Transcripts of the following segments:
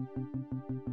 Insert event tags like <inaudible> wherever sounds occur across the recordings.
Thank you.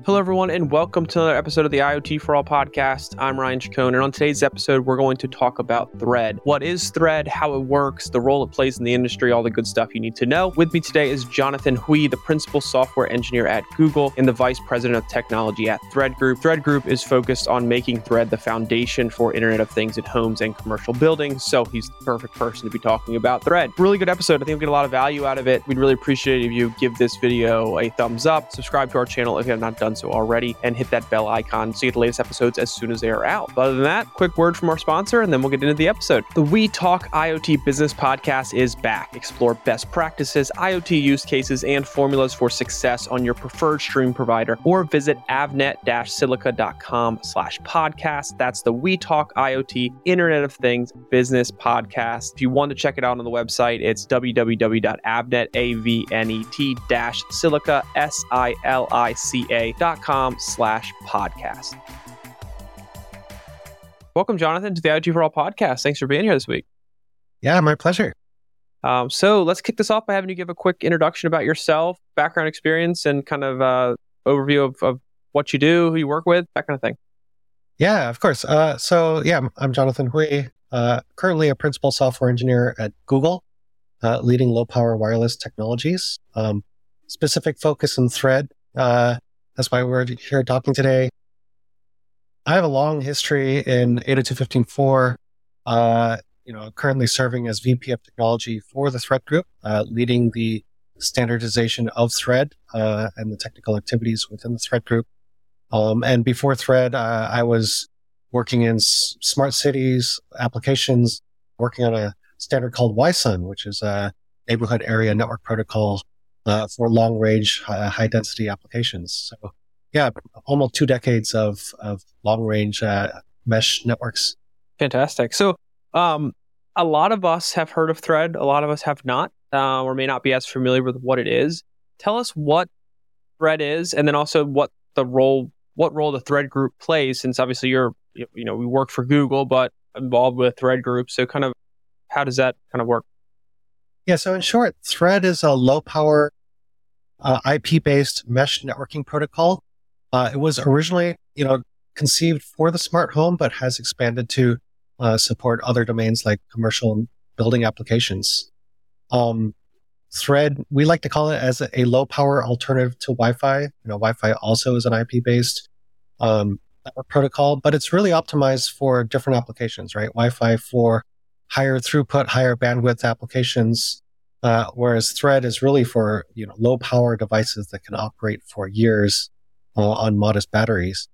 Hello, everyone, and welcome to another episode of the IoT for All podcast. I'm Ryan Chacon, and on today's episode, we're going to talk about Thread. What is Thread, how it works, the role it plays in the industry, all the good stuff you need to know. With me today is Jonathan Hui, the principal software engineer at Google and the vice president of technology at Thread Group. Thread Group is focused on making Thread the foundation for Internet of Things in homes and commercial buildings, so he's the perfect person to be talking about Thread. Really good episode. I think we get a lot of value out of it. We'd really appreciate if you give this video a thumbs up, subscribe to our channel if you have not done so already, and hit that bell icon so you get the latest episodes as soon as they are out. But other than that, quick word from our sponsor, and then we'll get into the episode. The We Talk IoT Business Podcast is back. Explore best practices, IoT use cases, and formulas for success on your preferred stream provider, or visit avnet-silica.com slash podcast. That's the We Talk IoT Internet of Things Business Podcast. If you want to check it out on the website, it's www.avnet-silica, S-I-L-I-C-A dot com slash podcast. Welcome, Jonathan, to the IoT for All podcast. Thanks for being here this week. Yeah, my pleasure. Um, so let's kick this off by having you give a quick introduction about yourself, background experience, and kind of uh, overview of, of what you do, who you work with, that kind of thing. Yeah, of course. Uh, so yeah, I'm Jonathan Hui, uh, currently a principal software engineer at Google, uh, leading low power wireless technologies. Um, specific focus in Thread. Uh, that's why we're here talking today. I have a long history in 802.15.4. Uh, you know, currently serving as VP of technology for the Thread Group, uh, leading the standardization of Thread uh, and the technical activities within the Thread Group. Um, and before Thread, uh, I was working in s- smart cities applications, working on a standard called Wi-SUN, which is a neighborhood area network protocol uh, for long range, uh, high density applications. So, yeah, almost two decades of, of long range uh, mesh networks. Fantastic. So, um, a lot of us have heard of Thread, a lot of us have not, uh, or may not be as familiar with what it is. Tell us what Thread is, and then also what the role, what role the Thread group plays. Since obviously you're, you know, we work for Google, but involved with Thread group. So, kind of, how does that kind of work? Yeah. So, in short, Thread is a low power uh, IP based mesh networking protocol. Uh, it was originally, you know, conceived for the smart home, but has expanded to uh, support other domains like commercial building applications. Um, Thread, we like to call it as a, low power alternative to Wi-Fi. You know, Wi-Fi also is an IP based um, protocol, but it's really optimized for different applications, right? Wi-Fi for higher throughput, higher bandwidth applications, uh, whereas Thread is really for you know low power devices that can operate for years uh, on modest batteries.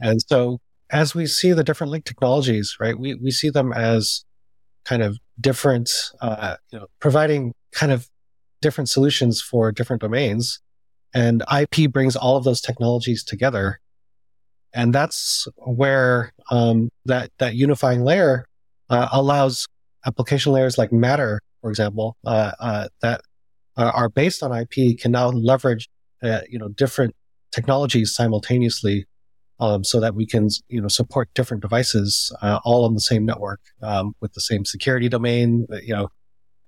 And so, as we see the different link technologies, right, we we see them as kind of different, uh, you know, providing kind of different solutions for different domains. And IP brings all of those technologies together, and that's where um, that that unifying layer uh, allows application layers like Matter for example, uh, uh, that uh, are based on IP can now leverage, uh, you know, different technologies simultaneously, um, so that we can, you know, support different devices uh, all on the same network um, with the same security domain, you know,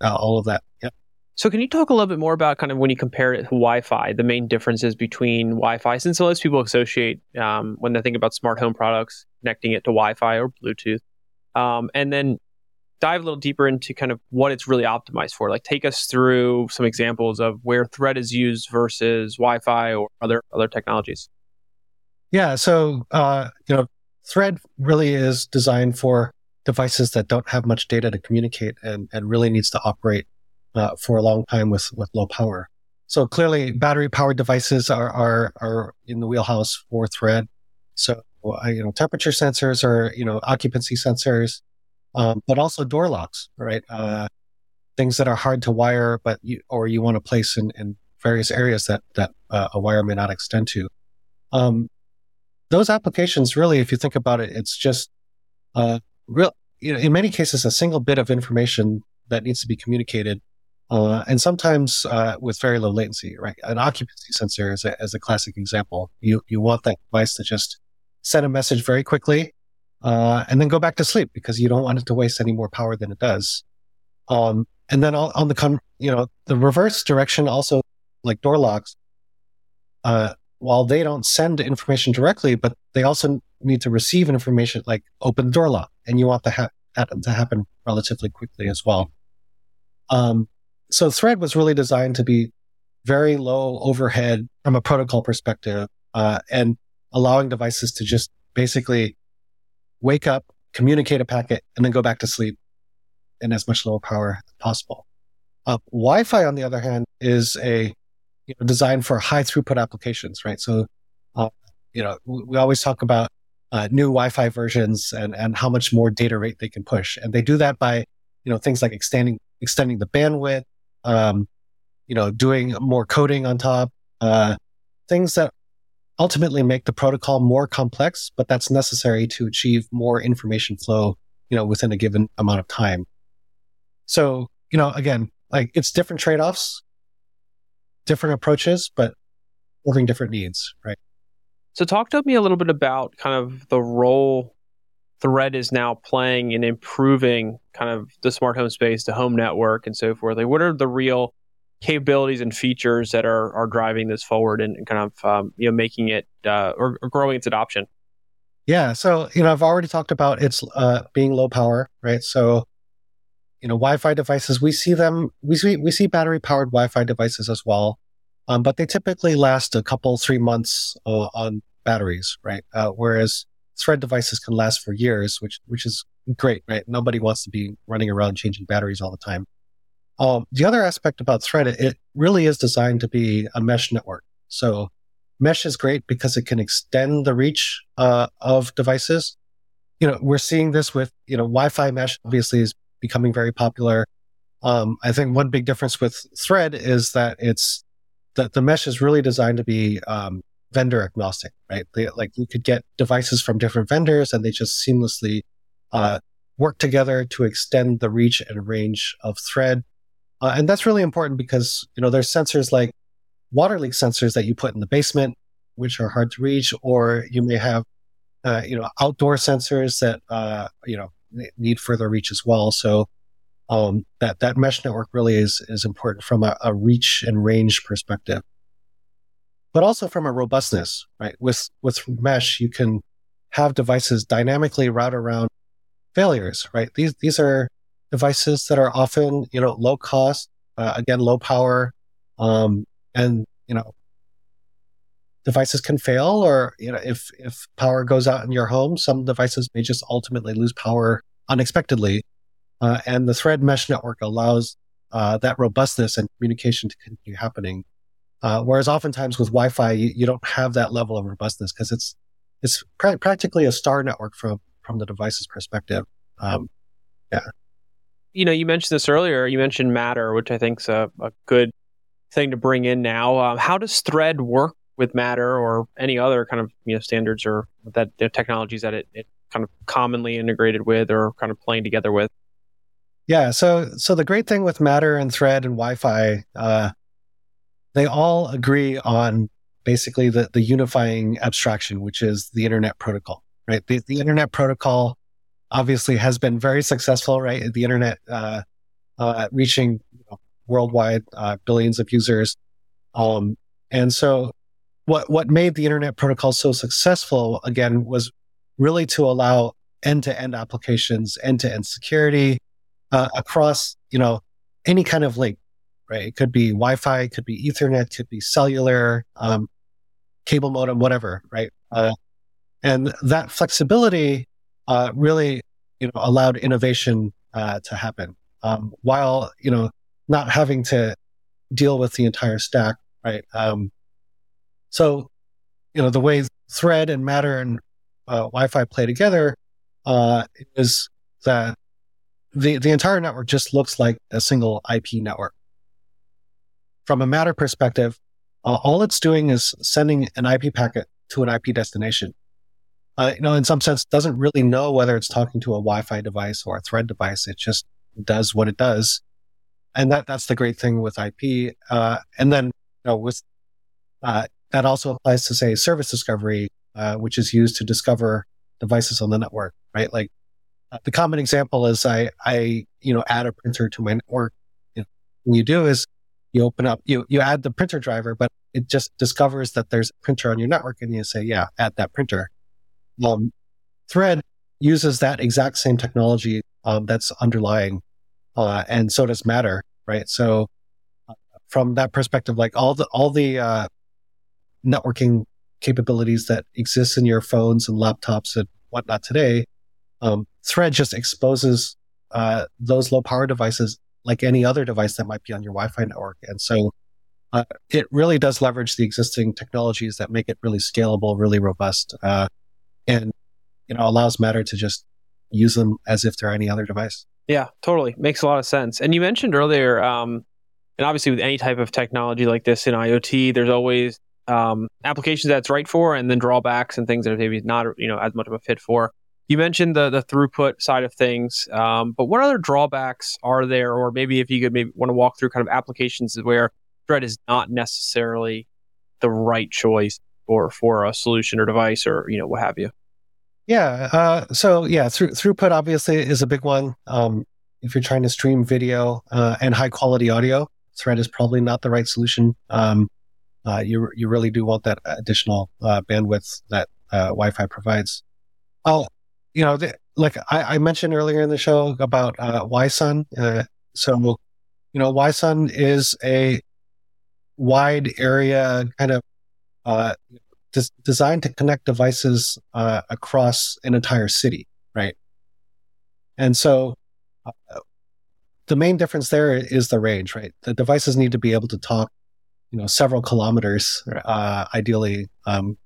all of that. Yeah. So, can you talk a little bit more about kind of when you compare it to Wi-Fi, the main differences between Wi-Fi, since most people associate um, when they think about smart home products, connecting it to Wi-Fi or Bluetooth, um, and then dive a little deeper into kind of what it's really optimized for. Like take us through some examples of where Thread is used versus Wi-Fi or other other technologies. Yeah, so uh, you know, Thread really is designed for devices that don't have much data to communicate and, and really needs to operate uh, for a long time with with low power. So clearly, battery powered devices are are are in the wheelhouse for Thread. So uh, you know, temperature sensors or you know, occupancy sensors um, but also door locks, right? Uh, things that are hard to wire, but you, or you want to place in, in various areas that, that uh, a wire may not extend to. Um, those applications really, if you think about it, it's just, uh, real, you know, in many cases, a single bit of information that needs to be communicated. Uh, and sometimes, uh, with very low latency, right? An occupancy sensor is a, as a classic example. You, you want that device to just send a message very quickly uh, and then go back to sleep because you don't want it to waste any more power than it does. Um, and then on the con, you know, the reverse direction also, like door locks, uh, while they don't send information directly, but they also need to receive information like open door lock, and you want ha- that to happen relatively quickly as well. Um, so Thread was really designed to be very low overhead from a protocol perspective, uh, and allowing devices to just basically wake up, communicate a packet, and then go back to sleep in as much lower power as possible. Uh, Wi-Fi, on the other hand, is a you know, designed for high throughput applications, right? So, uh, you know, we, we, always talk about uh, new Wi-Fi versions and and how much more data rate they can push, and they do that by you know things like extending extending the bandwidth, um, you know, doing more coding on top, uh, things that ultimately make the protocol more complex, but that's necessary to achieve more information flow, you know, within a given amount of time. So, you know, again, like it's different trade-offs, different approaches, but serving different needs, right? So talk to me a little bit about kind of the role Thread is now playing in improving kind of the smart home space, the home network, and so forth. Like, what are the real capabilities and features that are are driving this forward and, kind of um, you know making it uh, or, or, growing its adoption? Yeah, so you know I've already talked about its uh, being low power, right? So you know Wi-Fi devices, we see them, we see we see battery powered Wi-Fi devices as well, um, but they typically last a couple three months uh, on batteries, right? Uh, whereas thread devices can last for years, which which is great, right? Nobody wants to be running around changing batteries all the time. Um, the other aspect about thread, it really is designed to be a mesh network. So mesh is great because it can extend the reach uh, of devices. You know, we're seeing this with you know Wi-Fi mesh. Obviously, is becoming very popular. Um, I think one big difference with Thread is that it's that the mesh is really designed to be um, vendor agnostic, right? They, like you could get devices from different vendors and they just seamlessly uh, work together to extend the reach and range of thread. Uh, and that's really important because, you know, there's sensors like water leak sensors that you put in the basement, which are hard to reach, or you may have, uh, you know, outdoor sensors that, uh, you know, need further reach as well. So, um, that, that mesh network really is, is important from a, a reach and range perspective but also from a robustness, right? With, with mesh, you can have devices dynamically route around failures, right? These, these are devices that are often, you know, low cost, uh, again, low power, um, and, you know, devices can fail or, you know, if, if power goes out in your home, some devices may just ultimately lose power unexpectedly. Uh, and the thread mesh network allows, uh, that robustness and communication to continue happening uh, whereas oftentimes with Wi-Fi, you, you, don't have that level of robustness because it's it's pr- practically a star network from from the device's perspective. Um, yeah. You know, you mentioned this earlier. You mentioned Matter, which I think is a, a good thing to bring in now. Um, how does Thread work with Matter or any other kind of you know standards or that know, technologies that it, it kind of commonly integrated with or kind of playing together with? Yeah. So so the great thing with Matter and Thread and Wi-Fi. Uh, they all agree on basically the, the unifying abstraction, which is the internet protocol, right? The, the internet protocol obviously has been very successful, right? The internet, uh, uh, reaching you know, worldwide, uh, billions of users. Um, and so what, what made the internet protocol so successful again was really to allow end to end applications, end to end security, uh, across, you know, any kind of link, right? It could be Wi-Fi, it could be Ethernet, it could be cellular, um, cable modem, whatever, right? Uh, and that flexibility uh, really, you know, allowed innovation uh, to happen um, while you know not having to deal with the entire stack, right? Um, so, you know, the way Thread and Matter and uh, Wi-Fi play together uh, is that the the entire network just looks like a single IP network from a matter perspective, all it's doing is sending an IP packet to an IP destination. Uh, you know, in some sense, doesn't really know whether it's talking to a Wi-Fi device or a Thread device. It just does what it does, and that that's the great thing with IP. Uh, and then, you know, with uh, that also applies to say service discovery, uh, which is used to discover devices on the network. Right, like uh, the common example is I I you know add a printer to my network. You know, what you do is you open up, you, you add the printer driver, but it just discovers that there's a printer on your network and you say, yeah, add that printer. Um, Thread uses that exact same technology um, that's underlying, uh, and so does Matter, right? So uh, from that perspective, like all the all the uh, networking capabilities that exist in your phones and laptops and whatnot today, um, Thread just exposes uh, those low power devices like any other device that might be on your Wi-Fi network, and so uh, it really does leverage the existing technologies that make it really scalable, really robust, uh, and you know, allows Matter to just use them as if they're any other device. Yeah, totally. Makes a lot of sense. And you mentioned earlier, um, and obviously with any type of technology like this in IoT, there's always um, applications that's right for, and then drawbacks and things that are maybe not you know as much of a fit for. You mentioned the the throughput side of things, um, but what other drawbacks are there, or maybe if you could maybe want to walk through kind of applications where Thread is not necessarily the right choice for for a solution or device or you know what have you. Yeah. Uh, so yeah, throughput obviously is a big one. Um, if you're trying to stream video uh, and high quality audio, Thread is probably not the right solution. Um, uh, you you really do want that additional uh, bandwidth that uh, Wi-Fi provides. Oh, you know, the, like I, I, mentioned earlier in the show about uh, Wi-SUN. so, you know, Wi-SUN is a wide area kind of des- designed to connect devices uh, across an entire city, right? And so uh, the main difference there is the range, right? The devices need to be able to talk, you know, several kilometers, uh, ideally, um,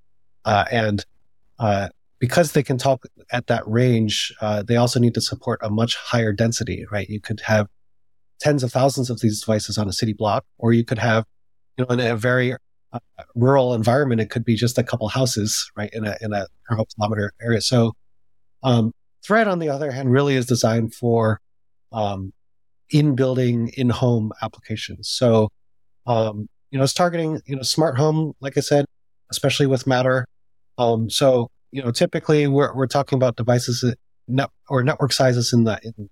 uh, and uh, because they can talk at that range, uh, they also need to support a much higher density, right? You could have tens of thousands of these devices on a city block, or you could have, you know, in a very rural environment, it could be just a couple houses, right, in a in a kilometer area. So, um, Thread, on the other hand, really is designed for um, in building, in home applications. So, um, you know, it's targeting you know smart home, like I said, especially with Matter. Um, so, you know, typically we're we're talking about devices that net, or network sizes in the in,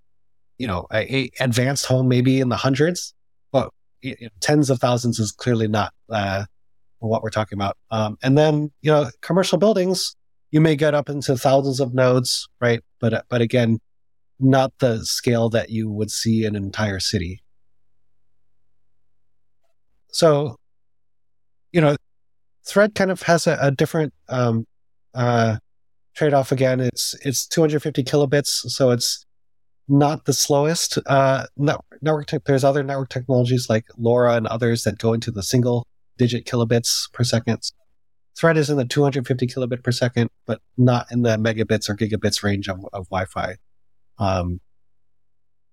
you know a, a advanced home maybe in the hundreds, but you know, tens of thousands is clearly not uh, what we're talking about. Um, and then, you know, commercial buildings, you may get up into thousands of nodes, right? But, but again, not the scale that you would see in an entire city. So, you know, Thread kind of has a, a different um, uh, trade-off. Again, it's it's 250 kilobits, so it's not the slowest uh, network. Te- there's other network technologies like LoRa and others that go into the single digit kilobits per second. Thread is in the 250 kilobit per second, but not in the megabits or gigabits range of, of Wi-Fi. Um,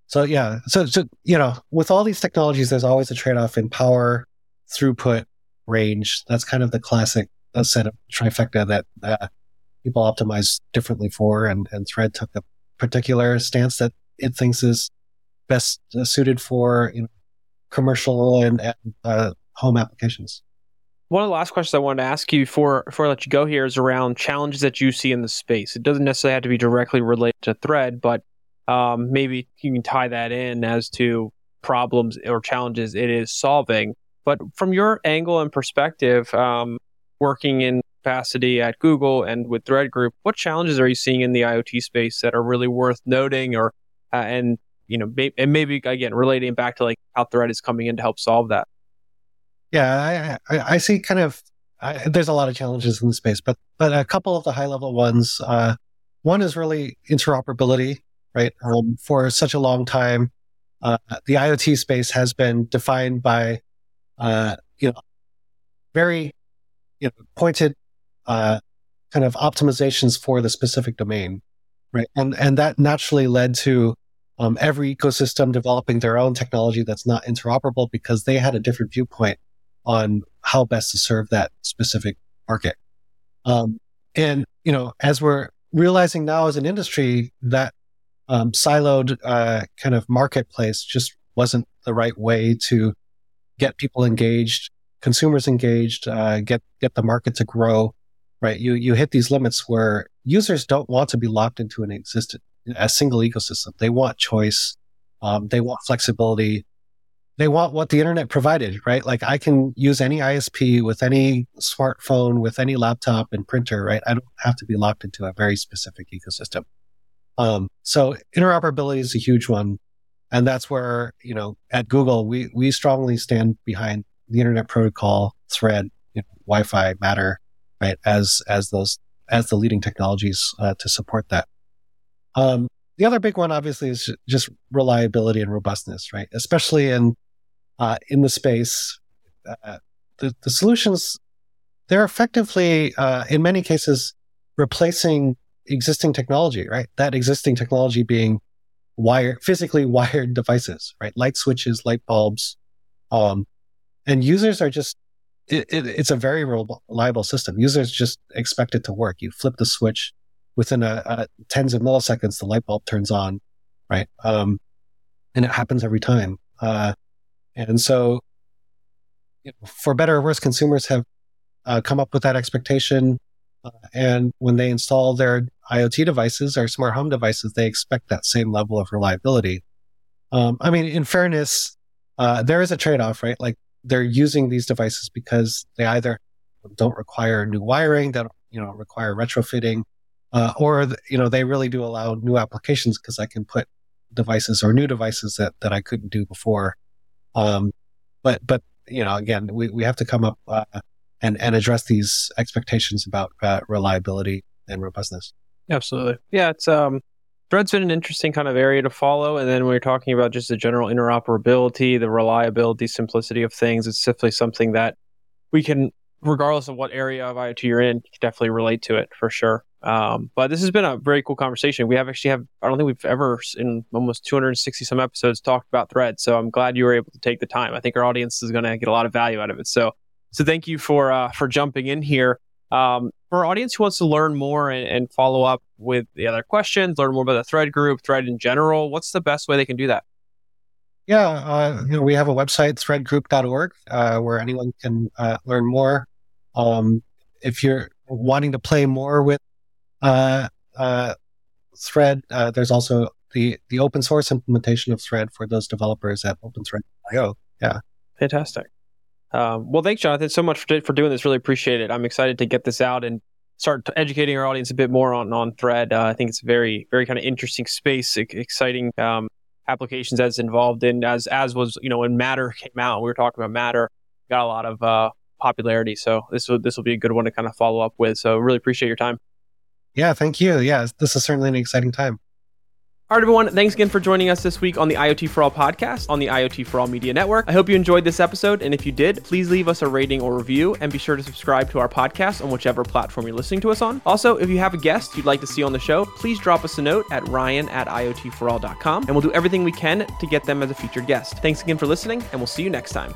so yeah, so, so, you know, with all these technologies, there's always a trade-off in power, throughput, range. That's kind of the classic uh, set of trifecta that uh, people optimize differently for. And, and Thread took a particular stance that it thinks is best uh, suited for, you know, commercial and, and uh, home applications. One of the last questions I wanted to ask you before before I let you go here is around challenges that you see in the space. It doesn't necessarily have to be directly related to Thread, but um, maybe you can tie that in as to problems or challenges it is solving. But from your angle and perspective, um, working in capacity at Google and with Thread Group, what challenges are you seeing in the IoT space that are really worth noting, or uh, and you know, may- and maybe again relating back to like how Thread is coming in to help solve that? Yeah, I, I, I see kind of, I, there's a lot of challenges in the space, but, but a couple of the high level ones, uh, one is really interoperability, right? Um, for such a long time, uh, the IoT space has been defined by, uh, you know, very, you know, pointed, uh, kind of optimizations for the specific domain, right? And, and that naturally led to, um, every ecosystem developing their own technology that's not interoperable because they had a different viewpoint on how best to serve that specific market. Um, and, you know, as we're realizing now as an industry that um, siloed uh, kind of marketplace just wasn't the right way to get people engaged, consumers engaged, uh, get get the market to grow. Right, you you hit these limits where users don't want to be locked into an existent a single ecosystem. They want choice, um, they want flexibility, they want what the internet provided, right? Like I can use any ISP with any smartphone, with any laptop and printer, right? I don't have to be locked into a very specific ecosystem. Um, so interoperability is a huge one. And that's where, you know, at Google, we, we strongly stand behind the internet protocol, thread, you know, Wi-Fi, Matter, right? As, as those, as the leading technologies uh, to support that. Um, the other big one, obviously, is just reliability and robustness, right? Especially in uh, in the space, uh, the, the solutions they're effectively, uh, in many cases, replacing existing technology, right? That existing technology being wired, physically wired <laughs> devices, right? Light switches, light bulbs, um, and users are just. It, it, it's a very reliable system. Users just expect it to work. You flip the switch, within a, a, tens of milliseconds, the light bulb turns on, right? Um, and it happens every time. Uh, and so, you know, for better or worse, consumers have uh, come up with that expectation. Uh, and when they install their IoT devices or smart home devices, they expect that same level of reliability. Um, I mean, in fairness, uh, there is a trade off, right? Like they're using these devices because they either don't require new wiring, that you know require retrofitting, uh, or you know they really do allow new applications because I can put devices or new devices that that I couldn't do before. Um, but but you know again we, we have to come up uh, and and address these expectations about uh, reliability and robustness. Absolutely, yeah. It's um, Thread's been an interesting kind of area to follow, and then when you're talking about just the general interoperability, the reliability, simplicity of things, it's definitely something that we can, regardless of what area of IoT you're in, definitely relate to it for sure. Um, but this has been a very cool conversation. We have actually have I don't think we've ever in almost 260 some episodes talked about threads. So I'm glad you were able to take the time. I think our audience is going to get a lot of value out of it. So so thank you for uh, for jumping in here. Um, for our audience who wants to learn more and, and, follow up with the other questions, learn more about the Thread group, Thread in general, what's the best way they can do that? Yeah, uh, you know, we have a website, threadgroup.org, uh, where anyone can uh, learn more. Um, if you're wanting to play more with uh, uh, Thread. Uh, there's also the the open source implementation of Thread for those developers at OpenThread.io. Yeah, fantastic. Um, well, thanks, Jonathan, so much for, for doing this. Really appreciate it. I'm excited to get this out and start educating our audience a bit more on on Thread. Uh, I think it's a very very kind of interesting space, exciting um, applications that's involved in. As as was you know when Matter came out, we were talking about Matter, got a lot of uh, popularity. So this will this will be a good one to kind of follow up with. So really appreciate your time. Yeah, thank you. Yeah, this is certainly an exciting time. All right, everyone. Thanks again for joining us this week on the IoT for All podcast on the IoT for All Media Network. I hope you enjoyed this episode. And if you did, please leave us a rating or review and be sure to subscribe to our podcast on whichever platform you're listening to us on. Also, if you have a guest you'd like to see on the show, please drop us a note at ryan at iotforall.com and we'll do everything we can to get them as a featured guest. Thanks again for listening, and we'll see you next time.